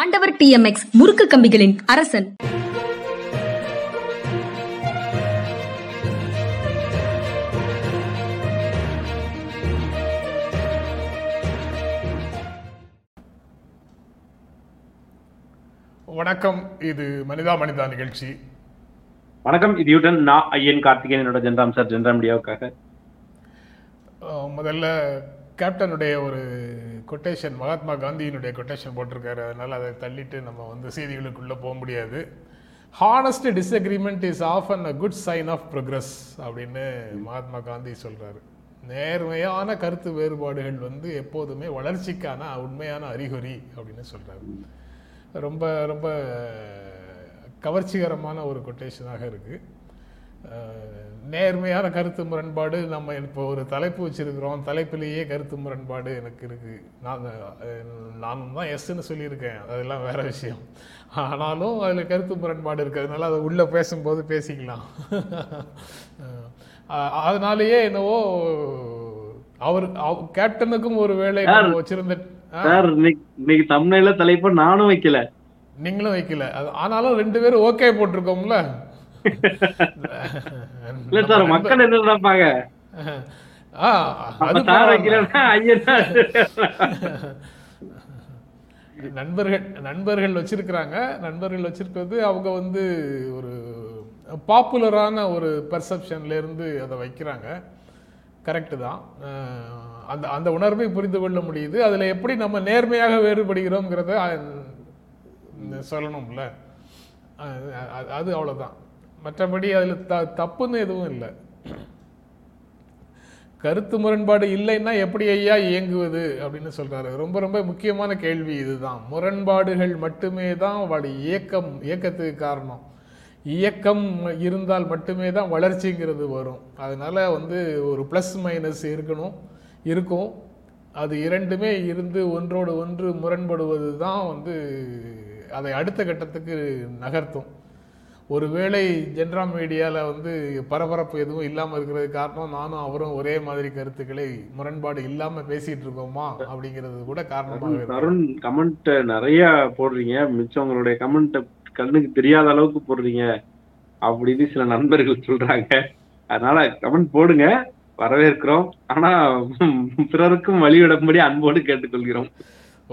ஆண்டவர் டிஎம்எக்ஸ் முறுக்கு கம்பிகளின் அரசன். வணக்கம் இது மனிதா மனிதா நிகழ்ச்சி. வணக்கம் இது யூட்டன் நான் ஐயன் கார்த்திகேயன் என்னோட ஜென்ராம் சார் ஜென்ராம் மீடியாவுக்காக. முதல்ல கேப்டனுடைய ஒரு கொட்டேஷன் மகாத்மா காந்தியினுடைய கொட்டேஷன் போட்டிருக்காரு. அதனால் அதை தள்ளிட்டு நம்ம வந்து செய்திகளுக்குள்ளே போக முடியாது. Honest disagreement is of an a good sign of progress அப்படின்னு மகாத்மா காந்தி சொல்கிறாரு நேர்மையான கருத்து வேறுபாடுகள் வந்து எப்போதுமே வளர்ச்சிக்கான உண்மையான அறிகுறி அப்படின்னு சொல்கிறாரு ரொம்ப ரொம்ப கவர்ச்சிகரமான ஒரு கொட்டேஷனாக இருக்குது நேர்மையான கருத்து முரண்பாடு நம்ம இப்போ ஒரு தலைப்பு வச்சிருக்கிறோம். தலைப்பிலேயே கருத்து முரண்பாடு எனக்கு இருக்கு. நான் நானும் தான் எஸ்ன்னு சொல்லியிருக்கேன். அதெல்லாம் வேற விஷயம். ஆனாலும் அதில் கருத்து முரண்பாடு இருக்கிறதுனால அதை உள்ளே பேசும்போது பேசிக்கலாம். அதனாலேயே என்னவோ அவர் அவ- கேப்டனுக்கும் ஒரு வேலை வச்சிருந்த? சார் இன்னைக்கு தமிழ்ல தலைப்ப நானும் வைக்கல. நீங்களும் வைக்கல. ஆனாலும் ரெண்டு பேரும் ஓகே போட்டிருக்கோம்ல? இல்ல சார் மக்கள் என்ன நினைப்பாங்க? நண்பர்கள் நண்பர்கள் வச்சிருக்கிறாங்க. நண்பர்கள் வச்சிருக்கிறது அவங்க வந்து ஒரு பாப்புலரான ஒரு பெர்செப்ஷன்ல இருந்து அதை வைக்கிறாங்க. கரெக்டு தான். அந்த அந்த உணர்வை புரிந்து கொள்ள முடியுது. அதில் எப்படி நம்ம நேர்மையாக வேறுபடுகிறோங்கிறத அஹ், சொல்லணும்ல. அது அவ்வளோதான் மற்றபடி அதில் த தப்புன்னு எதுவும் இல்லை. கருத்து முரண்பாடு இல்லைன்னா எப்படி ஐயா இயங்குவது அப்படின்னு சொல்கிறாரு ரொம்ப ரொம்ப முக்கியமான கேள்வி இதுதான். முரண்பாடுகள் மட்டுமே தான் அவளுடைய இயக்கம் இயக்கத்துக்கு காரணம். இயக்கம் இருந்தால் மட்டுமே தான் வளர்ச்சிங்கிறது வரும். அதனால் வந்து ஒரு ப்ளஸ் மைனஸ் இருக்கணும் இருக்கும். அது இரண்டுமே இருந்து ஒன்றோடு ஒன்று முரண்படுவது தான் வந்து அதை அடுத்த கட்டத்துக்கு நகர்த்தும். ஒருவேளை ஜென்ராம் மீடியாவில் வந்து பரபரப்பு எதுவும் இல்லாமல் இருக்கிறது காரணம் நானும் அவரும் ஒரே மாதிரி கருத்துக்களை முரண்பாடு இல்லாமல் பேசிட்டு இருக்கோமா அப்படிங்கிறது கூட காரணமாக தருண் கமெண்ட் நிறைய போடுறீங்க. மிச்சவங்களுடைய கமெண்ட் கண்ணுக்கு தெரியாத அளவுக்கு போடுறீங்க அப்படின்னு சில நண்பர்கள் சொல்றாங்க. அதனால கமெண்ட் போடுங்க வரவேற்கிறோம். ஆனா பிறருக்கும் வழிவிடும்படி அன்போடு கேட்டுக்கொள்கிறோம்.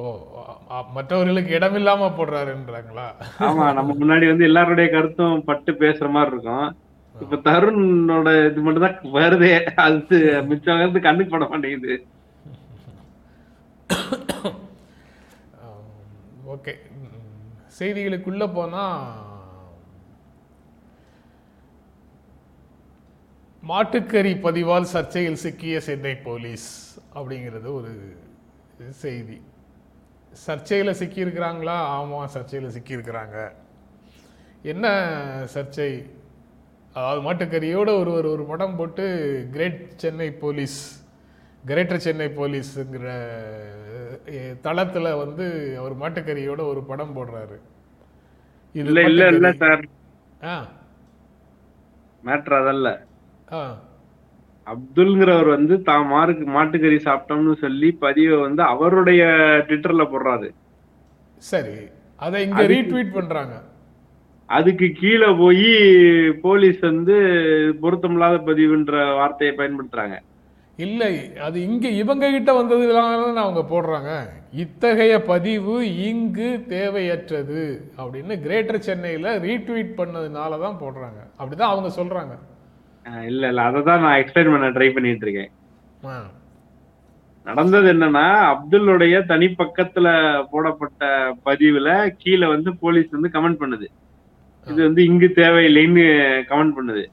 ஓ மற்றவர்களுக்கு இடமில்லாம போடுறாருன்றாங்களா? ஆமா நம்ம முன்னாடி வந்து எல்லாருடைய கருத்தும் பட்டு பேசுற மாதிரி இருக்கும். இப்ப தருணோட இது மட்டும் தான் வருதே. அது மிச்சம் கண்ணுக்கு பட மாட்டேங்குது. ஓகே. செய்திகளுக்குள்ள போனா மாட்டுக்கறி பதிவால் சர்ச்சையில் சிக்கிய சென்னை போலீஸ் அப்படிங்கிறது ஒரு செய்தி. சர்ச்சையில் சிக்கியிருக்கிறாங்களா? ஆமாம் சர்ச்சையில் சிக்கியிருக்கிறாங்க. என்ன சர்ச்சை? அதாவது மாட்டுக்கறியோட ஒரு ஒரு படம் போட்டு great Chennai police greater Chennai போலீஸுங்கிற தளத்தில் வந்து அவர் மாட்டுக்கறியோட ஒரு படம் போடுறாரு. இது இல்ல இல்ல. சார். ஆ. மேட்ரு அதல்ல. ஆ. அப்துல்ங்கிறவர் வந்து தான் மாருக்கு மாட்டுக்கறி சாப்பிட்டோம்னு சொல்லி பதிவை வந்து அவருடைய ட்விட்டர்ல போடுறாரு. சரி அதை இங்க ரீட்வீட் பண்றாங்க. அதுக்கு கீழே போய் போலீஸ் வந்து பொருத்தமில்லாத பதிவுன்ற வார்த்தையை பயன்படுத்துறாங்க. இல்லை அது இங்க இவங்க கிட்ட வந்ததுலாம் அவங்க போடுறாங்க. இத்தகைய பதிவு இங்கு தேவையற்றது அப்படின்னு கிரேட்டர் சென்னையில ரீட்வீட் பண்ணதுனால தான் போடுறாங்க. அப்படிதான் அவங்க சொல்றாங்க. இல்ல இல்ல அதை தான் நான் எக்ஸ்பிளைன் பண்ண ட்ரை பண்ணிட்டு இருக்கேன். நடந்தது என்னன்னா அப்துல்லுடைய தனி பக்கத்துல போடப்பட்ட பதிவுல கீழே வந்து போலீஸ் வந்து கமெண்ட் பண்ணுது. இது வந்து இங்கு தேவையில்லைன்னு கமெண்ட் பண்ணுது.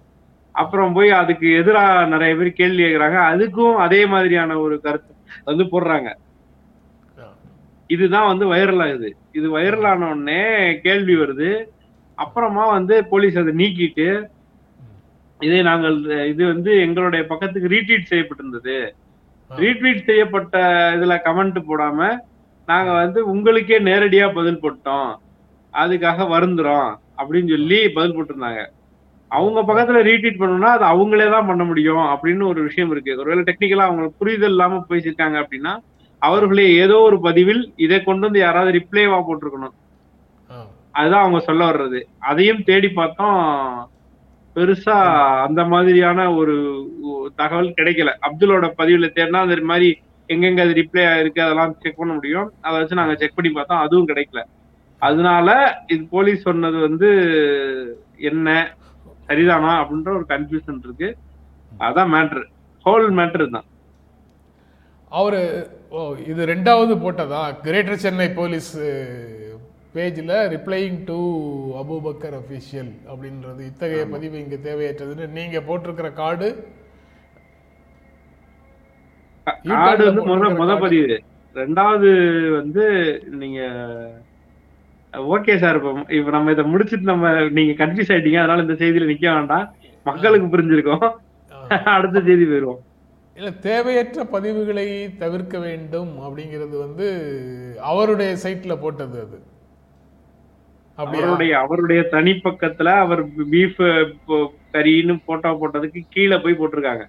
அப்புறம் போய் அதுக்கு எதிரா நிறைய பேர் கேள்வி கேட்கறாங்க அதுக்கும் அதே மாதிரியான ஒரு கருத்து வந்து போடுறாங்க. இதுதான் வந்து வைரல் ஆகுது இது வைரல் ஆன உடனே கேள்வி வருது. அப்புறமா வந்து போலீஸ் அதை நீக்கிட்டு இதை நாங்கள் இது வந்து எங்களுடைய பக்கத்துக்கு ரீட்வீட் செய்யப்பட்டிருந்தது. ரீட்வீட் செய்யப்பட்ட இதுல கமெண்ட் போடாம நாங்க வந்து உங்களுக்கே நேரடியா பதில் போட்டோம். அதுக்காக வருந்துறோம் அப்படின்னு சொல்லி பதில் போட்டிருந்தாங்க. அவங்க பக்கத்துல ரீட்வீட் பண்ணணும்னா அது அவங்களே தான் பண்ண முடியும் அப்படின்னு ஒரு விஷயம் இருக்கு. ஒருவேளை டெக்னிக்கலா அவங்களுக்கு புரிதல் இல்லாம பேசியிருக்காங்க அப்படின்னா அவர்களே ஏதோ ஒரு பதிவில் இதை கொண்டு வந்து யாராவது ரிப்ளேவா போட்டிருக்கணும். அதுதான் அவங்க சொல்ல வர்றது. அதையும் தேடி பார்த்தோம். பெருசா அந்த மாதிரியான ஒரு தகவல் கிடைக்கல. அப்துல்லோட பதிவுல தேடினா அந்த மாதிரி எங்கெங்க அது ரிப்ளை ஆயிருக்கு அதெல்லாம் செக் பண்ண முடியும். அதை வச்சு நாங்க செக் பண்ணி பார்த்தோம். அதுவும் கிடைக்கல. அதனால இது போலீஸ் சொன்னது வந்து என்ன சரிதானா அப்படின்ற ஒரு கன்ஃபியூஷன் இருக்கு. அதான் மேட்ரு ஹோல் மேட்ரு தான். அவர் ஓ இது ரெண்டாவது போட்டதா? கிரேட்டர் சென்னை போலீஸ் பேஜில் ரிப்ளைங் டு அபூபக்கர் அஃபிஷியல் அப்படின்றது இத்தகைய பதிவு இங்கே தேவையற்றதுன்னு நீங்கள் போட்டிருக்கிற கார்டு? ஆடு வந்து முத முத. பதிவு. ரெண்டாவது வந்து நீங்க ஓகே சார் இப்போ இப்ப நம்ம இதை முடிச்சிட்டு நம்ம நீங்க கன்ஃபியூஸ் ஆயிட்டீங்க. அதனால இந்த செய்தியில நிக்க வேண்டாம். மக்களுக்கு புரிஞ்சிருக்கும். அடுத்த செய்தி போயிருவோம் இல்லை தேவையற்ற பதிவுகளை தவிர்க்க வேண்டும் அப்படிங்கிறது வந்து அவருடைய சைட்டில் போட்டது அது. அவருடைய அவருடைய தனிப்பக்கத்துல அவர் பீஃப் கறின்னு போட்டோ போட்டதுக்கு கீழே போய் போட்டிருக்காங்க.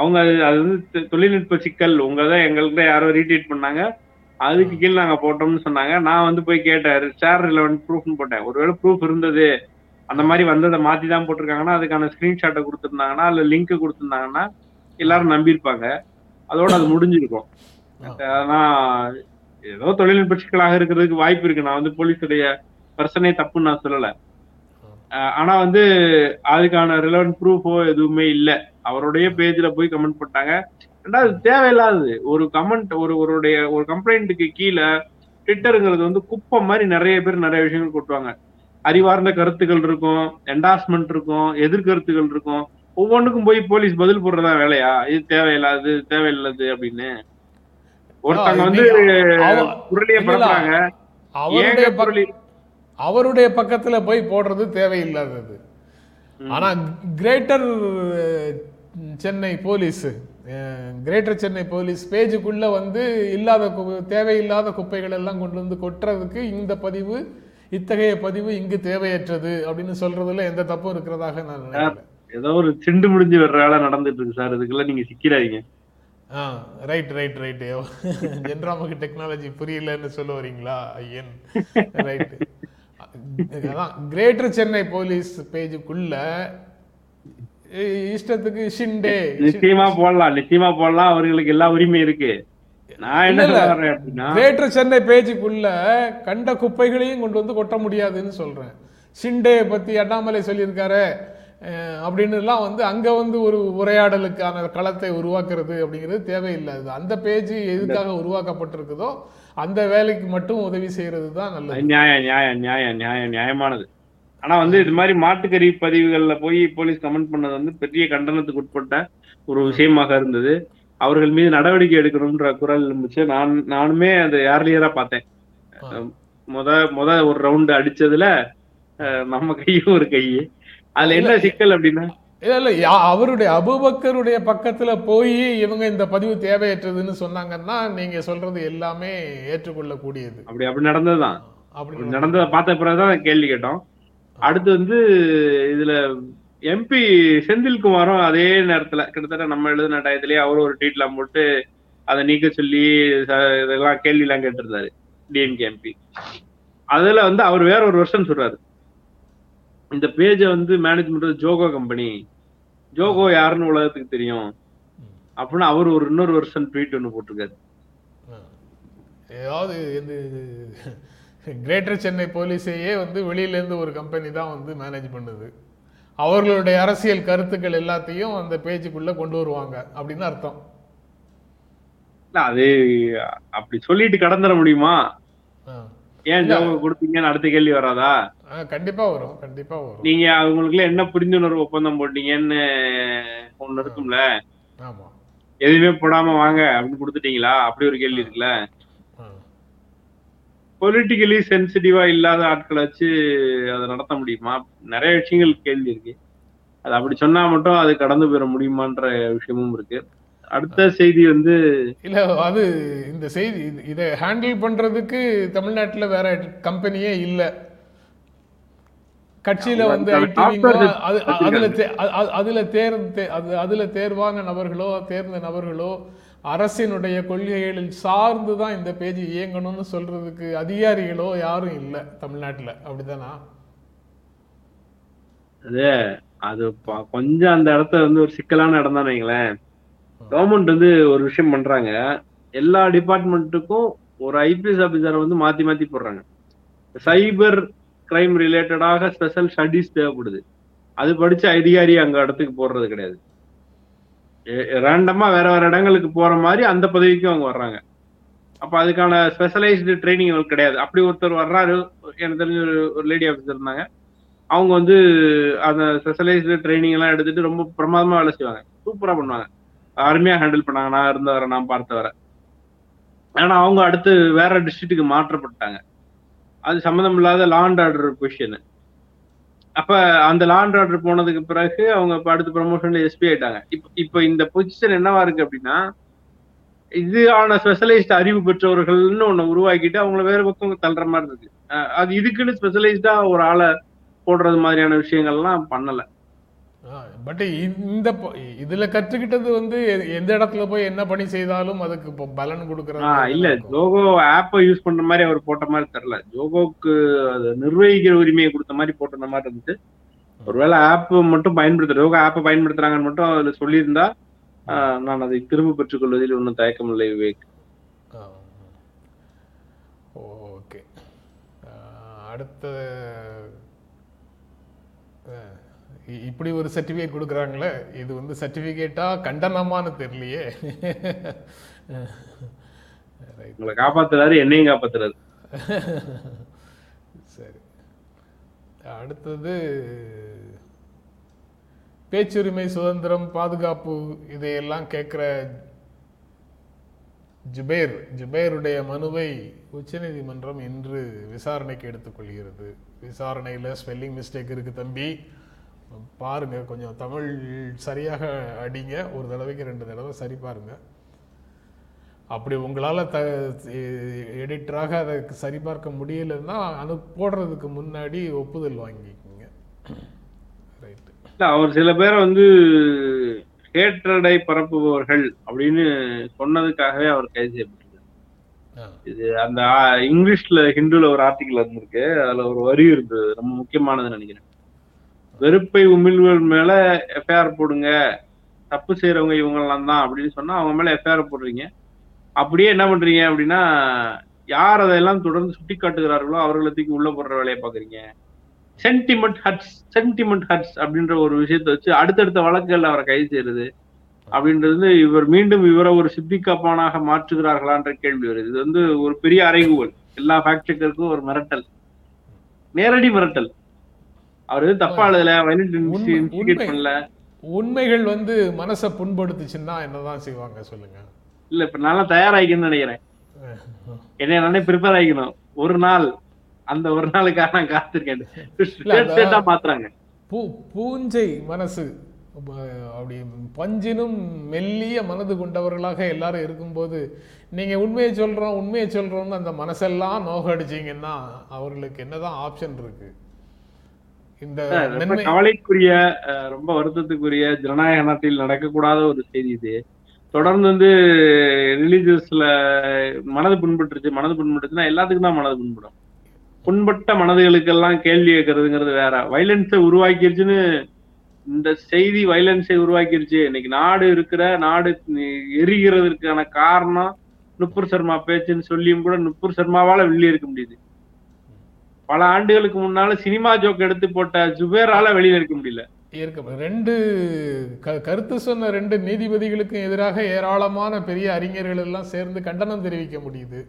அவங்க அது அது வந்து தொழில்நுட்ப சிக்கல். உங்க தான் எங்கள்கிட்ட யாரோ ரீட்வீட் பண்ணாங்க. அதுக்கு கீழே நாங்க போட்டோம்னு சொன்னாங்க. நான் வந்து போய் கேட்டேன் ஷேர் ரிலவெண்ட் ப்ரூஃப்னு போட்டேன். ஒருவேளை ப்ரூஃப் இருந்தது. அந்த மாதிரி வந்ததை மாத்தி தான் போட்டிருக்காங்கன்னா அதுக்கான ஸ்கிரீன்ஷாட்டை கொடுத்துருந்தாங்கன்னா இல்ல லிங்க் கொடுத்துருந்தாங்கன்னா எல்லாரும் நம்பியிருப்பாங்க. அதோட அது முடிஞ்சிருக்கும். ஆனா ஏதோ தொழில்நுட்ப சிக்கலாக இருக்கிறதுக்கு வாய்ப்பு இருக்கு. நான் வந்து போலீஸுடைய பிரச்சனை தப்புன்னு நான் சொல்லல. ஆனா வந்து அதுக்கான ரிலவெண்ட் ப்ரூஃபோ எதுவுமே இல்ல. அவருடைய பேஜ்ல போய் கமெண்ட் போட்டாங்க. ரெண்டாவது தேவையில்லாதது. ஒரு கமெண்ட் ஒரு ஒருடைய ஒரு கம்ப்ளைண்ட்டுக்கு கீழே ட்விட்டருங்கிறது வந்து குப்பை மாதிரி நிறைய பேர் நிறைய விஷயங்கள் கொட்டுவாங்க. அறிவார்ந்த கருத்துக்கள் இருக்கும் என்டாஸ்மெண்ட் இருக்கும் எதிர்கருத்துக்கள் இருக்கும். ஒவ்வொன்றுக்கும் போய் போலீஸ் பதில் போடுறதா வேலையா? இது தேவையில்லாது தேவையில்லாது அப்படின்னு. ஒருத்தங்க வந்து குரலிய பரப்புறாங்க. அவருடைய அவருடைய பக்கத்துல போய் போடுறது தேவையில்லாதது. ஆனா greater Chennai police greater Chennai police பேஜுக்குள்ள வந்து இல்லாத தேவையில்லாத குப்பைகள் எல்லாம் கொண்டு வந்து கொட்டுறதுக்கு இந்த பதிவு இத்தகைய பதிவு இங்கு தேவையற்றது அப்படின்னு சொல்றதுல எந்த தப்பும் இருக்கிறதாக நான் நினைக்கிறேன். ஏதோ ஒரு சிண்டு முடிஞ்சு வர்ற வேலை நடந்துட்டு இருக்கு சார். இதுக்கெல்லாம் நீங்க சிக்கிறாதீங்க ஆ ரைட் ரைட் ரைட் ஜென்ராமுக்கு டெக்னாலஜி புரியலன்னு சொல்ல வரீங்களா ஐயன்? ரைட் அதான் கிரேட்டர் சென்னை போலீஸ் பேஜுக்குள்ள இஷ்டத்துக்கு ஷிண்டே நிச்சயமா போடலாம் நிச்சயமா போடலாம். அவர்களுக்கு எல்லா உரிமையும் இருக்கு. நான் என்ன அப்படின்னா கிரேட்டர் சென்னை பேஜுக்குள்ள கண்ட குப்பைகளையும் கொண்டு வந்து கொட்ட முடியாதுன்னு சொல்றேன். ஷிண்டே பத்தி அண்ணாமலை சொல்லியிருக்காரு. அஹ், அப்படின்னு எல்லாம் வந்து அங்க வந்து ஒரு உரையாடலுக்கான களத்தை உருவாக்குறது அப்படிங்கிறது தேவையில்லாது அந்த பேஜ் எதுக்காக உருவாக்கப்பட்டிருக்குதோ அந்த வேலைக்கு மட்டும் உதவி செய்யறது தான் நல்லது. நியாயம் நியாயம் நியாயம் நியாயம் நியாயமானது. ஆனா வந்து இது மாதிரி மாட்டுக்கறி பதிவுகள்ல போய் போலீஸ் கமெண்ட் பண்ணது வந்து பெரிய கண்டனத்துக்கு உட்பட்ட ஒரு விஷயமாக இருந்தது. அவர்கள் மீது நடவடிக்கை எடுக்கணும்ன்ற குரல் இருந்துச்சு. நான் நானுமே அதை ஏர்லியரா பார்த்தேன். முத முத ஒரு ரவுண்டு அடிச்சதுல நம்ம கையும் ஒரு கை அதுல என்ன சிக்கல் அப்படின்னா? இல்ல இல்ல அவருடைய அபுபக்கருடைய பக்கத்துல போய் இவங்க இந்த பதிவு தேவையற்றதுன்னு சொன்னாங்கன்னா நீங்க சொல்றது எல்லாமே ஏற்றுக்கொள்ளக்கூடியது. அப்படி அப்படி நடந்ததுதான். அப்படி நடந்ததை பார்த்த பிறகுதான் கேள்வி கேட்டோம். அடுத்து வந்து இதுல எம்பி செந்தில்குமாரும் அதே நேரத்துல கிட்டத்தட்ட நம்ம எழுதின டயத்திலேயே அவரும் ஒரு ட்வீட்லாம் போட்டு அதை நீக்க சொல்லி இதெல்லாம் கேள்வி எல்லாம் கேட்டிருந்தாரு டிஎம்கே எம்பி அதுல வந்து அவர் வேற ஒரு வருஷன் சொல்றாரு. இந்த பேஜை வந்து மேனேஜ் பண்றது ஜோகோ கம்பெனி ஜோகோ யாருன்னு உலகத்துக்கு தெரியும். அப்படின்னு அவர் ஒரு இன்னொரு வருஷன் ட்வீட் ஒன்று போட்டிருக்காரு. ஏதாவது இந்த கிரேட்டர் சென்னை போலீஸையே வந்து வெளியில இருந்து ஒரு கம்பெனி தான் வந்து மேனேஜ் பண்ணுது. அவர்களுடைய அரசியல் கருத்துக்கள் எல்லாத்தையும் அந்த பேஜுக்குள்ள கொண்டு வருவாங்க அப்படின்னு அர்த்தம். இல்ல அது அப்படி சொல்லிட்டு கடந்துட முடியுமா. ஏன் ஜோகோ கொடுத்தீங்கன்னு அடுத்த கேள்வி வராதா? கண்டிப்பா வரும் கண்டிப்பா வரும். நீங்க அவங்களுக்குள்ள என்ன புரிந்துணர்வு ஒப்பந்தம் போட்டீங்கன்னு ஒண்ணு இருக்கும்ல? எதுவுமே போடாம வாங்க அப்படின்னு கொடுத்துட்டீங்களா? அப்படி ஒரு கேள்வி இருக்குல்ல. பொலிட்டிக்கலி சென்சிட்டிவா இல்லாத ஆட்களை வச்சு அதை நடத்த முடியுமா? நிறைய விஷயங்கள் கேள்வி இருக்கு. அது அப்படி சொன்னா மட்டும் அது கடந்து போயிட முடியுமான்ற விஷயமும் இருக்கு. அடுத்த செய்தி வந்து இல்ல அது இந்த செய்தி இது- ஹேண்டில் பண்றதுக்கு தமிழ்நாட்டுல வேற கம்பெனியே இல்ல. கட்சியில வந்து அதுல அதுல தேர் தே- அது அதுல தேர்வான நபர்களோ தேர்ந்த நபர்களோ அரசினுடைய கொள்கைகளில் சார்ந்து தான் இந்த பேஜ் இயங்கணும்னு சொல்றதுக்கு அதிகாரிகளோ யாரும் இல்லை தமிழ்நாட்டில். அப்படிதானா? அது அது கொஞ்சம் அந்த இடத்த வந்து ஒரு சிக்கலான இடம் தான் வைங்களேன். கவர்மெண்ட் வந்து ஒரு விஷயம் பண்றாங்க. எல்லா டிபார்ட்மெண்ட்டுக்கும் ஒரு ஐபிஎஸ் ஆபீசரை வந்து மாத்தி மாத்தி போடுறாங்க. சைபர் கிரைம் ரிலேட்டடாக ஸ்பெஷல் ஸ்டடிஸ் தேவைப்படுது. அது படிச்ச அதிகாரி அங்க இடத்துக்கு போடுறது கிடையாது. ரேண்டமா வேற வேற இடங்களுக்கு போற மாதிரி அந்த பதவிக்கும் அவங்க வர்றாங்க. அப்ப அதுக்கான ஸ்பெஷலைஸ்டு ட்ரைனிங் அவங்களுக்கு கிடையாது. அப்படி ஒருத்தர் வர்றாரு எனக்கு தெரிஞ்ச ஒரு ஒரு லேடி ஆஃபீஸர் இருந்தாங்க. அவங்க வந்து அந்த ஸ்பெஷலைஸ்டு ட்ரைனிங் எல்லாம் எடுத்துட்டு ரொம்ப பிரமாதமா வேலை செய்வாங்க. சூப்பரா பண்ணுவாங்க. அருமையா ஹேண்டில் பண்ணாங்க. நான் இருந்தவரை நான் பார்த்த வர. ஆனா அவங்க அடுத்து வேற டிஸ்ட்ரிக்ட்டுக்கு மாற்றப்பட்டாங்க. அது சம்மந்தம் இல்லாத லாண்ட் ஆர்டர் பொசிஷன் அப்ப அந்த லாண்ட் ஆர்டர் போனதுக்கு பிறகு அவங்க இப்ப அடுத்த ப்ரமோஷன்ல எஸ்பி ஆயிட்டாங்க. இப்போ இப்ப இந்த பொசிஷன் என்னவா இருக்கு அப்படின்னா இதுக்கான ஸ்பெஷலைஸ்ட் அறிவு பெற்றவர்கள்னு ஒண்ணு உருவாக்கிட்டு அவங்கள வேற பக்கம் தள்ளுற மாதிரி இருக்கு. அஹ் அது இதுக்குன்னு ஸ்பெஷலைஸ்டா ஒரு ஆளை போடுறது மாதிரியான விஷயங்கள்லாம் பண்ணலை. பட் இந்த இதுல கற்றுக்கிட்டது வந்து எந்த இடத்துல போய் என்ன பணி செய்தாலும் அதுக்கு இப்போ பலன் கொடுக்கறது இல்ல ஜோகோ ஆப்பை யூஸ் பண்ற மாதிரி அவர் போட்ட மாதிரி தெரியல. ஜோகோக்கு நிர்வகிக்கிற உரிமையை கொடுத்த மாதிரி போட்டிருந்த மாதிரி இருந்துச்சு. ஒருவேளை ஆப் மட்டும் பயன்படுத்த ஜோகோ ஆப்பை பயன்படுத்துறாங்கன்னு மட்டும் அதுல சொல்லியிருந்தா நான் அதை திரும்ப பெற்றுக் கொள்வதில் ஒன்றும் தயக்கமில்லை விவேக். ஓகே. அடுத்த இப்படி ஒரு சர்டிஃபிகேட் கொடுக்குறாங்களே இது வந்து சர்டிஃபிகேட்டா கண்டனமான்னு தெரியலையே. உங்களை காப்பாத்துறாரு என்னையும் காப்பாத்துறாரு. சரி. அடுத்தது பேச்சுரிமை சுதந்திரம் பாதுகாப்பு இதையெல்லாம் கேட்குற ஜுபேர் ஜுபேருடைய மனுவை உச்சநீதிமன்றம் இன்று விசாரணைக்கு எடுத்துக்கொள்கிறது. விசாரணையில் ஸ்பெல்லிங் மிஸ்டேக் இருக்கு தம்பி. பாருங்க கொஞ்சம் தமிழ் சரியாக அடிங்க. ஒரு தடவைக்கு ரெண்டு தடவை சரி பாருங்க. அப்படி உங்களால் த எடிட்டராக அதை சரிபார்க்க முடியலைன்னா அது போடுறதுக்கு முன்னாடி ஒப்புதல் வாங்கிக்கோங்க. ரைட்டு இல்ல அவர் சில பேரை வந்து ஹேட்ரடை பரப்புபவர்கள் அப்படின்னு சொன்னதுக்காகவே அவர் கைது செய்யப்பட்டிருக்காரு. இது அந்த இங்கிலீஷ்ல ஹிந்துல ஒரு ஆர்டிக்கல் இருந்திருக்கு அதுல ஒரு வரி இருந்தது. ரொம்ப முக்கியமானதுன்னு நினைக்கிறேன். வெறுப்பை உமிழ்வுகள் மேல எஃப்ஐஆர் போடுங்க. தப்பு செய்யறவங்க இவங்கெல்லாம் தான் அப்படின்னு சொன்னா அவங்க மேல எஃப்ஐஆர் போடுறீங்க. அப்படியே என்ன பண்றீங்க அப்படின்னா யார் அதையெல்லாம் தொடர்ந்து சுட்டி காட்டுகிறார்களோ அவர்களை தூக்கி உள்ள போடுற வேலையை பாக்குறீங்க சென்டிமெண்ட் ஹட்ஸ் சென்டிமெண்ட் ஹட்ஸ் அப்படின்ற ஒரு விஷயத்தை வச்சு அடுத்தடுத்த வழக்குகள் அவரை கைது செய்யறது அப்படின்றது இவர் மீண்டும் இவரை ஒரு சித்திகாப்பானாக மாற்றுகிறார்களான்ற கேள்வி வருது. இது வந்து ஒரு பெரிய அறைகூவல். எல்லா ஃபேக்ட் செக்கருக்கும் ஒரு மிரட்டல். நேரடி மிரட்டல். அவர் எதுவும் தப்பா எழுதல வயலண்ட். பண்ணல. உண்மைகள் வந்து மனசை புண்படுத்துச்சுன்னா என்னதான் செய்வாங்க சொல்லுங்க. இல்ல இப்ப நல்லா தயாராகிக்கணும்னு நினைக்கிறேன். என்னைய நானே ப்ரிப்பேர் ஆகிக்கணும். ஒரு நாள் அந்த ஒரு நாளுக்காக நான் காத்திருக்கேன். மாத்துறாங்க. பூ பூஞ்சை மனசு அப்ப அப்படி பஞ்சினும் மெல்லிய மனது கொண்டவர்களாக எல்லாரும் இருக்கும்போது நீங்க உண்மையை சொல்றோம் உண்மையை சொல்றோம்னு அந்த மனசெல்லாம் நோகடிச்சீங்கன்னா அவர்களுக்கு என்னதான் ஆப்ஷன் இருக்கு? இந்த கவலைக்குரிய ரொம்ப வருத்தத்துக்குரிய ஜனநாயக நாட்டில் நடக்கக்கூடாத ஒரு செய்தி இது. தொடர்ந்து வந்து ரிலீஜியஸ்ல மனது புண்பட்டுருச்சு. மனது புண்பட்டுச்சுன்னா எல்லாத்துக்கும் தான் மனது புண்படும். புண்பட்ட மனதுகளுக்கெல்லாம் கேள்வி கேட்கறதுங்கிறது வேற. வைலன்ஸை உருவாக்கிருச்சுன்னு இந்த செய்தி வைலன்ஸை உருவாக்கிருச்சு. இன்னைக்கு நாடு இருக்கிற நாடு எரிகிறதுக்கான காரணம் நுப்பூர் சர்மா பேச்சுன்னு சொல்லியும் கூட நுப்பூர் சர்மாவால வெளியே இருக்க முடியுது. பல ஆண்டுகளுக்கு முன்னால சினிமா ஜோக் எடுத்து போட்ட ஜுபேரால வெளியில இருக்க முடியல. இருக்க ரெண்டு கருத்து சொன்ன ரெண்டு நீதிபதிகளுக்கும் எதிராக ஏராளமான பெரிய அறிஞர்கள் எல்லாம் சேர்ந்து கண்டனம் தெரிவிக்க முடியுது.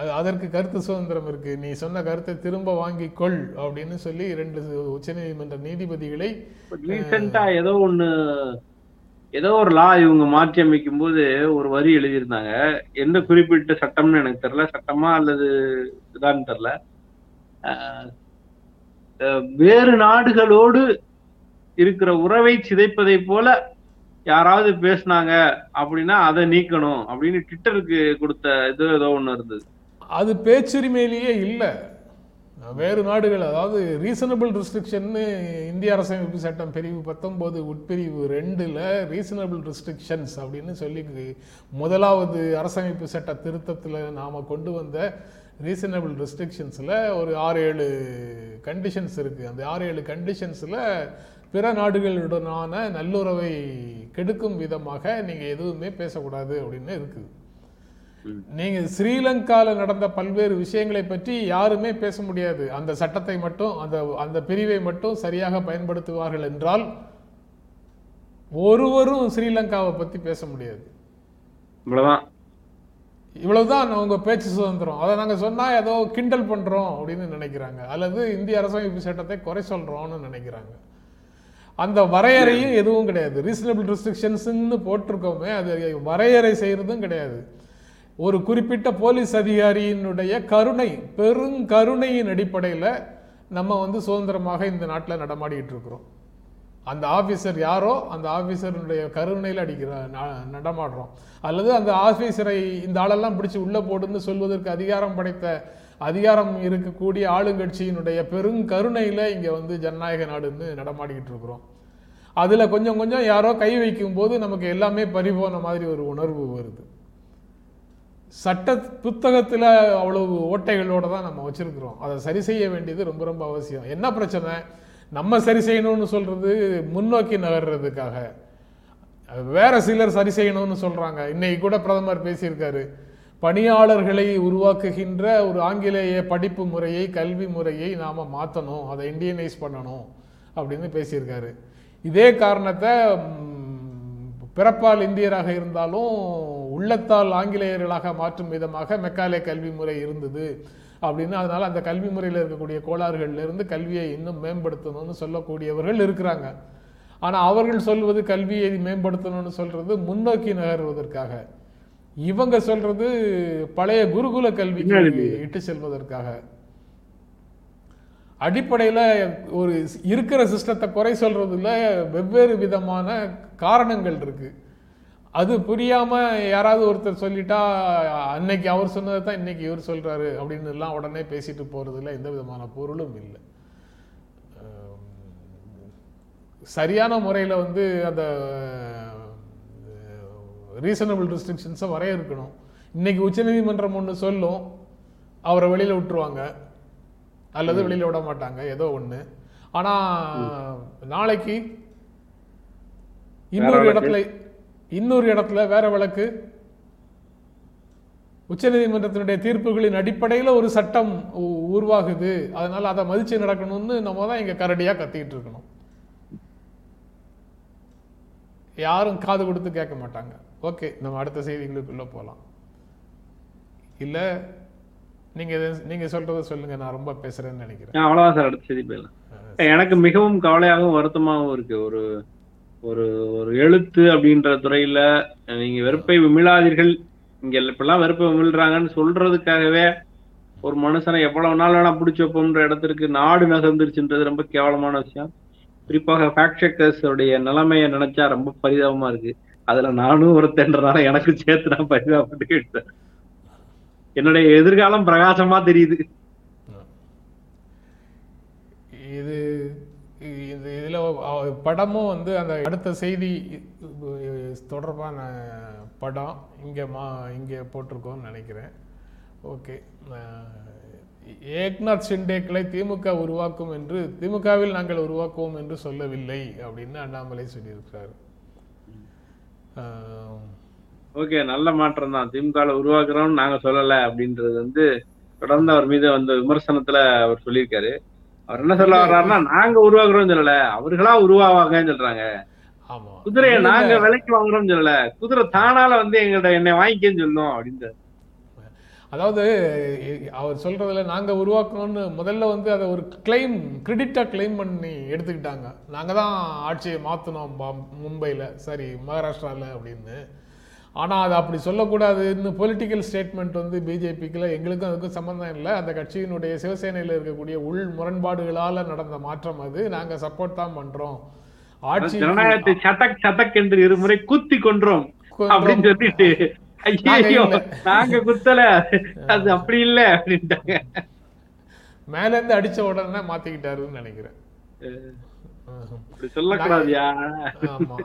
அது அதற்கு கருத்து சுதந்திரம் இருக்கு. நீ சொன்ன கருத்தை திரும்ப வாங்கிக் கொள் அப்படின்னு சொல்லி ரெண்டு உச்சநீதிமன்ற நீதிபதிகளை ரீசெண்டா ஏதோ ஒண்ணு ஏதோ ஒரு லா இவங்க மாற்றி அமைக்கும் போது ஒரு வரி எழுதியிருந்தாங்க. எந்த குறிப்பிட்ட சட்டம்னு எனக்கு தெரியல. சட்டமா அல்லது இதான்னு தெரியல. வேறு நாடுகளோடு இருக்கிற உறவை சிதைப்பதை போல யாராவது பேசுனாங்க அப்படின்னா அதை நீக்கணும் அப்படின்னு ட்விட்டருக்கு கொடுத்த இது ஏதோ ஒண்ணு இருந்தது. அது பேச்சுரிமையிலேயே இல்லை. வேறு நாடுகள் அதாவது ரீசனபிள் ரெஸ்ட்ரிக்ஷன்னு இந்திய அரசமைப்பு சட்டம் பிரிவு பத்தொம்போது உட்பிரிவு ரெண்டில் ரீசனபிள் ரெஸ்ட்ரிக்ஷன்ஸ் அப்படின்னு சொல்லி முதலாவது அரசமைப்பு சட்ட திருத்தத்தில் நாம் கொண்டு வந்த ரீசனபிள் ரெஸ்ட்ரிக்ஷன்ஸில் ஒரு ஆறு ஏழு கண்டிஷன்ஸ் இருக்குது அந்த ஆறு ஏழு கண்டிஷன்ஸில் பிற நாடுகளுடனான நல்லுறவை கெடுக்கும் விதமாக நீங்கள் எதுவுமே பேசக்கூடாது அப்படின்னு இருக்குது நீங்க ஸ்ரீலங்கால நடந்த பல்வேறு விஷயங்களை பற்றி யாருமே பேச முடியாது. அந்த சட்டத்தை மட்டும் அந்த அந்த பிரிவை மட்டும் சரியாக பயன்படுத்துவார்கள் என்றால் ஒருவரும் ஸ்ரீலங்காவை பத்தி பேச முடியாது. இவ்வளவுதான். இவ்வளவுதான் உங்க பேச்சு சுதந்திரம். அதை நாங்க சொன்னா ஏதோ கிண்டல் பண்றோம் அப்படின்னு நினைக்கிறாங்க. அல்லது இந்திய அரசமைப்பு சட்டத்தை குறை சொல்றோம்னு நினைக்கிறாங்க. அந்த வரையறையும் எதுவும் கிடையாது. ரீசனபிள் ரெஸ்ட்ரிக்ஷன்ஸ்னு போட்டிருக்கோமே அது வரையறை செய்யறதும் கிடையாது. ஒரு குறிப்பிட்ட போலீஸ் அதிகாரியினுடைய கருணை பெருங்கருணையின் அடிப்படையில் நம்ம வந்து சுதந்திரமாக இந்த நாட்டில் நடமாடிட்டு இருக்கிறோம். அந்த ஆஃபீஸர் யாரோ அந்த ஆஃபீஸருடைய கருணையில் அடிக்கிற ந- நடமாடுறோம். அல்லது அந்த ஆஃபீஸரை இந்த ஆளெல்லாம் பிடிச்சு உள்ளே போடுன்னு சொல்வதற்கு அதிகாரம் படைத்த அதிகாரம் இருக்கக்கூடிய ஆளுங்கட்சியினுடைய பெருங்கருணையில் இங்கே வந்து ஜனநாயக நாடுன்னு நடமாடிக்கிட்டு இருக்கிறோம். அதில் கொஞ்சம் கொஞ்சம் யாரோ கை வைக்கும் போது நமக்கு எல்லாமே பறிபோன மாதிரி ஒரு உணர்வு வருது. சட்ட புத்தகத்தில் அவ்வளவு ஓட்டைகளோடு தான் நம்ம வச்சுருக்குறோம். அதை சரி செய்ய வேண்டியது ரொம்ப ரொம்ப அவசியம். என்ன பிரச்சனை? நம்ம சரி செய்யணும்னு சொல்கிறது முன்னோக்கி நகர்றதுக்காக. வேற சிலர் சரி செய்யணும்னு சொல்கிறாங்க இன்னைக்கு கூட பிரதமர் பேசியிருக்காரு. பணியாளர்களை உருவாக்குகின்ற ஒரு ஆங்கிலேய படிப்பு முறையை கல்வி முறையை நாம் மாற்றணும் அதை இண்டியனைஸ் பண்ணணும் அப்படின்னு பேசியிருக்காரு. இதே காரணத்தை பிறப்பால் இந்தியராக இருந்தாலும் உள்ளத்தால் ஆங்கிலேயர்களாக மாற்றும் விதமாக மெக்காலே கல்வி முறை இருந்தது அப்படின்னு. அதனால அந்த கல்வி முறையில் இருக்கக்கூடிய கோளாறுகள்ல இருந்து கல்வியை இன்னும் மேம்படுத்தணும்னு சொல்லக்கூடியவர்கள் இருக்கிறாங்க. ஆனா அவர்கள் சொல்வது கல்வியை மேம்படுத்தணும்னு சொல்றது முன்னோக்கி நகர்வதற்காக. இவங்க சொல்றது பழைய குருகுல கல்விக்கு பின்னாடி. இட்டு செல்வதற்காக. அடிப்படையில் ஒரு இருக்கிற சிஸ்டத்தை குறை சொல்கிறதுல வெவ்வேறு விதமான காரணங்கள் இருக்குது அது புரியாமல் யாராவது ஒருத்தர் சொல்லிட்டா அன்னைக்கு அவர் சொன்னதை தான் இன்னைக்கு இவர் சொல்கிறாரு அப்படின்னு எல்லாம் உடனே பேசிட்டு போகிறதுல எந்த விதமான பொருளும் இல்லை. சரியான முறையில் வந்து அந்த ரீசனபிள் ரெஸ்ட்ரிக்ஷன்ஸை வரையறுக்கணும். இன்றைக்கி உச்சநீதிமன்றம் ஒன்று சொல்லும் அவரை வெளியில் விட்டுருவாங்க. அல்லது வெளியில விட மாட்டாங்க ஏதோ ஒண்ணு. ஆனா நாளைக்கு இன்னொரு. இடத்துல இன்னொரு இடத்துல வேற வழக்கு. உச்சநீதிமன்றத்தினுடைய தீர்ப்புகளின் அடிப்படையில ஒரு சட்டம் உருவாகுது. அதனால அதை மதிச்சு நடக்கணும்னு நம்ம தான் இங்க கரடியா கத்திக்கிட்டு இருக்கணும். யாரும் காது கொடுத்து கேட்க மாட்டாங்க. ஓகே நம்ம அடுத்த செய்திகளுக்குள்ள போலாம். இல்ல நீங்க நீங்க சொல்றத சொல்லுங்க நான் ரொம்ப பேசுறேன்னு நினைக்கிறேன். அவ்வளவுதான் சார் அடுத்த செய்தி போயிடலாம் எனக்கு மிகவும் கவலையாகவும் வருத்தமாகவும் இருக்கு. ஒரு ஒரு ஒரு எழுத்து அப்படின்ற துறையில நீங்க வெறுப்பை விமிழாதீர்கள் இங்க இப்பெல்லாம் வெறுப்பை விமிழ்றாங்கன்னு சொல்றதுக்காகவே ஒரு மனுஷனை எவ்வளவு நாள் வேணா பிடிச்சி வைப்போம்ன்ற இடத்திற்கு நாடு நகர்ந்துருச்சுன்றது ரொம்ப கேவலமான விஷயம். குறிப்பாக ஃபேக்ட் செக்கர்ஸ் உடைய நிலைமையை நினைச்சா ரொம்ப பரிதாபமா இருக்கு. அதுல நானும் ஒருத்தன்றனால எனக்கு சேர்த்து நான் பரிதாபப்பட்டு என்னுடைய எதிர்காலம் பிரகாசமா தெரியுது. இது இது இதுல படமும் வந்து அந்த அடுத்த செய்தி தொடர்பான படம் இங்கே மா இங்கே போட்டிருக்கோம்னு நினைக்கிறேன். ஓகே. ஏக்நாத் ஷிண்டேக்களை திமுக உருவாக்கும் என்று திமுகவில் நாங்கள் உருவாக்குவோம் என்று சொல்லவில்லை அப்படின்னு அண்ணாமலை சொல்லியிருக்கிறார். ஓகே நல்ல மாற்றம் தான். திமுக உருவாக்குறோம் நாங்க சொல்லல அப்படின்றது வந்து தொடர்ந்து அவர் மீது வந்த விமர்சனத்துல அவர் சொல்லியிருக்காரு. அவர் என்ன சொல்ல வர்றாருன்னா நாங்க உருவாக்குறோம் சொல்லல. அவர்களா உருவாவாங்கன்னு சொல்றாங்க. ஆமா. குதிரையை நாங்க விலைக்கு வாங்குறோம் சொல்லல. குதிரை தானால வந்து எங்கள்ட்ட என்னை வாங்கிக்கன்னு சொல்லணும் அப்படின்னு அதாவது அவர் சொல்றதுல நாங்க உருவாக்கணும்னு முதல்ல வந்து அதை ஒரு கிளைம் கிரெடிட்டா கிளைம் பண்ணி எடுத்துக்கிட்டாங்க. நாங்க தான் ஆட்சியை மாத்தினோம் பா- மும்பைல. சரி மகாராஷ்டிரால அப்படின்னு. ஆனா அது அப்படி சொல்லக்கூடாதுன்னு பொலிட்டிக்கல் ஸ்டேட்மெண்ட் வந்து பிஜேபிக்குல எங்களுக்கும் அதுக்கும் சம்பந்தம் இல்லை. அந்த கட்சியினுடைய சிவசேனையில இருக்கக்கூடிய உள் முரண்பாடுகளால நடந்த மாற்றம் அது. நாங்க சப்போர்ட் தான் பண்றோம். ஆட்சி ஜனநாயகத்தை சதக் சதக் என்று இருமுறை குத்தி கொன்றோம் அப்படின்னு சொல்லிட்டு. ஐயோ. நாங்க குத்தல. அது அப்படி இல்ல அப்படின்ட்டாங்க. மேலேருந்து அடிச்ச உடனே மாத்திக்கிட்டாருன்னு நினைக்கிறேன். அப்படி சொல்லக்கூடாதுயா. ஆமா.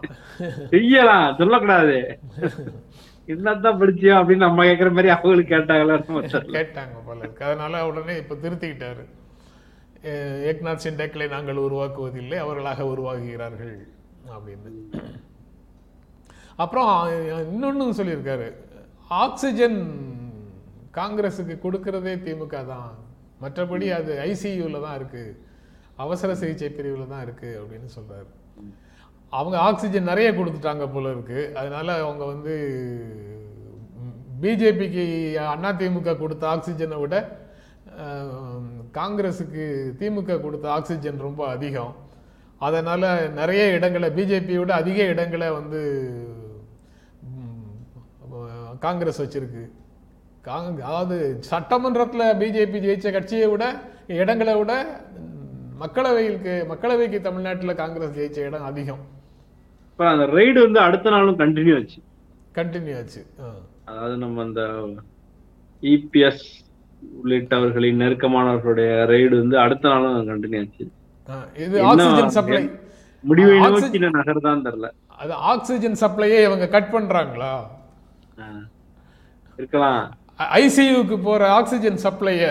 செய்யலாம் சொல்லக்கூடாது. என்னத்தான் படிச்சியா அப்படின்னு நம்ம கேக்குற மாதிரி அவங்களுக்கு கேட்டாங்களா. கேட்டாங்க போல இருக்கு. அதனால உடனே இப்ப திருத்திக்கிட்டாரு. ஏக்நாத் சிண்டேக்களை நாங்கள் உருவாக்குவதில்லை அவர்களாக உருவாகுகிறார்கள் அப்படின்னு. அப்புறம் இன்னொன்னு சொல்லியிருக்காரு. ஆக்சிஜன் காங்கிரஸுக்கு கொடுக்கறதே திமுக தான். மற்றபடி அது ஐசியூல தான் இருக்கு. அவசர சிகிச்சை பிரிவில் தான் இருக்குது அப்படின்னு சொல்கிறாரு அவங்க ஆக்சிஜன் நிறைய கொடுத்துட்டாங்க போல இருக்குது அதனால் அவங்க வந்து பிஜேபிக்கு அதிமுக கொடுத்த ஆக்சிஜனை விட காங்கிரஸுக்கு திமுக கொடுத்த ஆக்சிஜன் ரொம்ப அதிகம். அதனால் நிறைய இடங்களை பிஜேபியை விட அதிக இடங்களை வந்து காங்கிரஸ் வச்சுருக்கு. காங் அதாவது சட்டமன்றத்தில் பிஜேபி ஜெயிச்ச கட்சியை விட இடங்களை விட மக்களவைக்கு மக்களவைக்கு தமிழ்நாட்டில் காங்கிரஸ் ஜெயிச்ச இடம் அதிகம். இப்ப அந்த ரைடு வந்து அடுத்த நாளும் கண்டினியூ ஆச்சு. கண்டினியூ ஆச்சு. அதாவது நம்ம அந்த இபிஎஸ் உள்ளிட்டவர்களின் நெருக்கமானவர்களுடைய ரைடு வந்து அடுத்த நாளும் கண்டினியூ ஆச்சு. இது ஆக்சிஜன் சப்ளை முடிவை நோக்கி நகர்தான் தெரியல அது ஆக்சிஜன் சப்ளையே இவங்க கட் பண்றாங்களா. இருக்கலாம். ஐசியூக்கு போற ஆக்சிஜன் சப்ளைய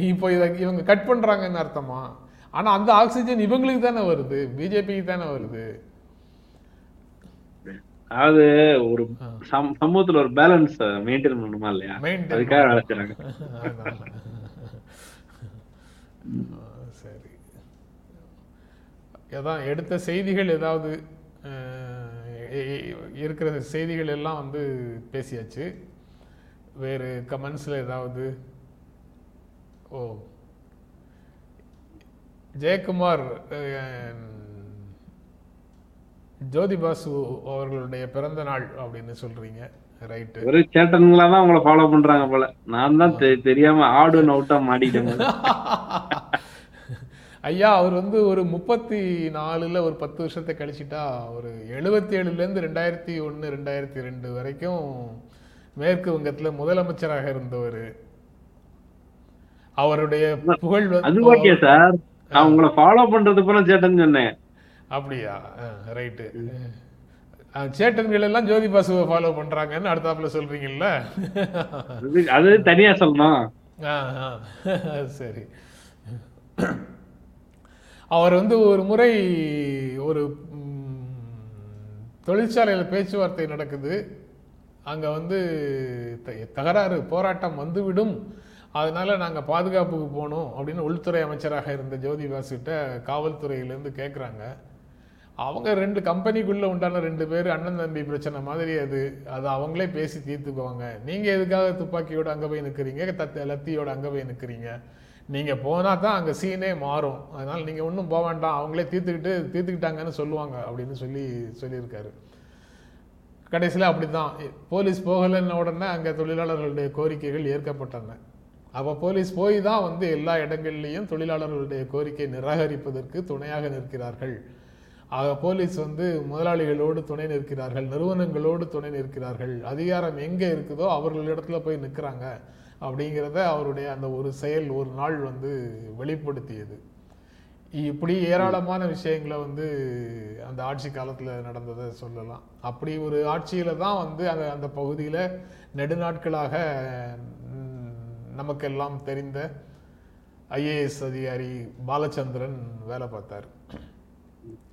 இப்போ இத இவங்க கட் பண்றாங்கன்னு அர்த்தமா? ஆனா அந்த ஆக்சிஜன் இவங்களுக்கு தானே வருது? பிஜேபிக்கு தானே வருது? அதாவது ஒரு சம்- சமூகத்துல ஒரு பேலன்ஸ் மெயின்டைன் பண்ணணுமா இல்லையா? அதுக்காக. ஆ, சரி. அதான் எடுத்த செய்திகள் ஏதாவது இருக்கிற செய்திகள் எல்லாம் வந்து பேசியாச்சு. வேறு கமெண்ட்ஸ்ல ஏதாவது? ஓ. ஜெயக்குமார் அஹ், ஜோதி பாசு அவர்களுடைய பிறந்த நாள் அப்படின்னு சொல்றீங்க. ரைட்டு ஒரு சேட்டனுங்களா தான் உங்களை ஃபாலோ பண்றாங்க போல. நான் தான் தெரியாம ஆடு அவுட்டா மாட்டிட்டேன் போல. ஐயா அவர் வந்து ஒரு முப்பத்தி நாலுல ஒரு பத்து வருஷத்தை கழிச்சிட்டா ஒரு எழுபத்தி ஏழுலேருந்து ரெண்டாயிரத்தி ஒன்று ரெண்டாயிரத்தி ரெண்டு வரைக்கும் மேற்கு வங்கத்துல முதலமைச்சராக இருந்தவர். அவருடைய புகழ் அது ஓகே சார். நான் உங்களை ஃபாலோ பண்றது போல சேட்டன் சொன்னேன். அப்படியா? ரைட்டு சேட்டன்கள் எல்லாம் ஜோதி பாசுவை ஃபாலோ பண்றாங்கன்னு அடுத்தாப்புல சொல்றீங்கல்ல? அது- தனியா சொல்லணும். சரி. அவர் வந்து ஒரு முறை ஒரு தொழிற்சாலையில பேச்சுவார்த்தை நடக்குது. அங்கே வந்து த- தகராறு போராட்டம் வந்துவிடும். அதனால் நாங்கள் பாதுகாப்புக்கு போகணும் அப்படின்னு உள்துறை அமைச்சராக இருந்த ஜோதிவாசுகிட்ட காவல்துறையிலேருந்து கேட்குறாங்க அவங்க ரெண்டு கம்பெனிக்குள்ளே உண்டான ரெண்டு பேர் அண்ணன் தம்பி பிரச்சனை மாதிரி அது. அது அவங்களே பேசி தீர்த்துக்குவாங்க. நீங்கள் எதுக்காக துப்பாக்கியோட அங்கே போய் நிற்கிறீங்க தத்த லத்தியோட அங்கே போய் நிற்கிறீங்க நீங்கள் போனால் தான் அங்கே சீனே மாறும். அதனால் நீங்கள் ஒன்றும் போக வேண்டாம். அவங்களே தீர்த்துக்கிட்டு தீர்த்துக்கிட்டாங்கன்னு சொல்லுவாங்க அப்படின்னு சொல்லி சொல்லியிருக்காரு. கடைசியில் அப்படி தான் போலீஸ் போகலைன்ன உடனே அங்கே தொழிலாளர்களுடைய கோரிக்கைகள் ஏற்கப்பட்டன. அப்போ போலீஸ் போய் தான் வந்து எல்லா இடங்கள்லையும் தொழிலாளர்களுடைய கோரிக்கை நிராகரிப்பதற்கு துணையாக நிற்கிறார்கள். ஆக போலீஸ் வந்து முதலாளிகளோடு துணை நிற்கிறார்கள் நிறுவனங்களோடு துணை நிற்கிறார்கள். அதிகாரம் எங்கே இருக்குதோ அவர்களிடத்துல போய் நிற்கிறாங்க அப்படிங்கிறத அவருடைய அந்த ஒரு செயல் ஒரு நாள் வந்து வெளிப்படுத்தியது. இப்படி ஏராளமான விஷயங்களை வந்து அந்த ஆட்சி காலத்தில் நடந்ததை சொல்லலாம். அப்படி ஒரு ஆட்சியில் தான் வந்து அந்த அந்த பகுதியில் நெடுநாட்களாக நமக்கெல்லாம் தெரிந்த ஐஏஎஸ் அதிகாரி பாலச்சந்திரன் வேலை பார்த்தார்.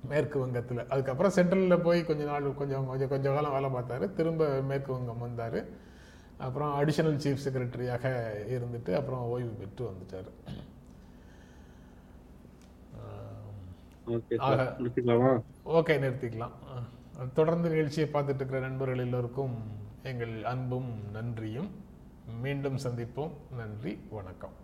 மேற்கு வங்கத்தில். அதுக்கப்புறம் சென்ட்ரலில் போய் கொஞ்ச நாள் கொஞ்சம் கொஞ்சம் கொஞ்சம் காலம் வேலை பார்த்தாரு. திரும்ப மேற்கு வங்கம் வந்தார். அப்புறம் அடிஷனல் சீஃப் செக்ரட்டரியாக இருந்துட்டு அப்புறம் ஓய்வு பெற்று வந்துட்டார். ஓகே நிறுத்திக்கலாம்? தொடர்ந்து நிகழ்ச்சியை பார்த்துட்டு இருக்கிற நண்பர்கள் எல்லோருக்கும் எங்கள் அன்பும் நன்றியும். மீண்டும் சந்திப்போம். நன்றி வணக்கம்.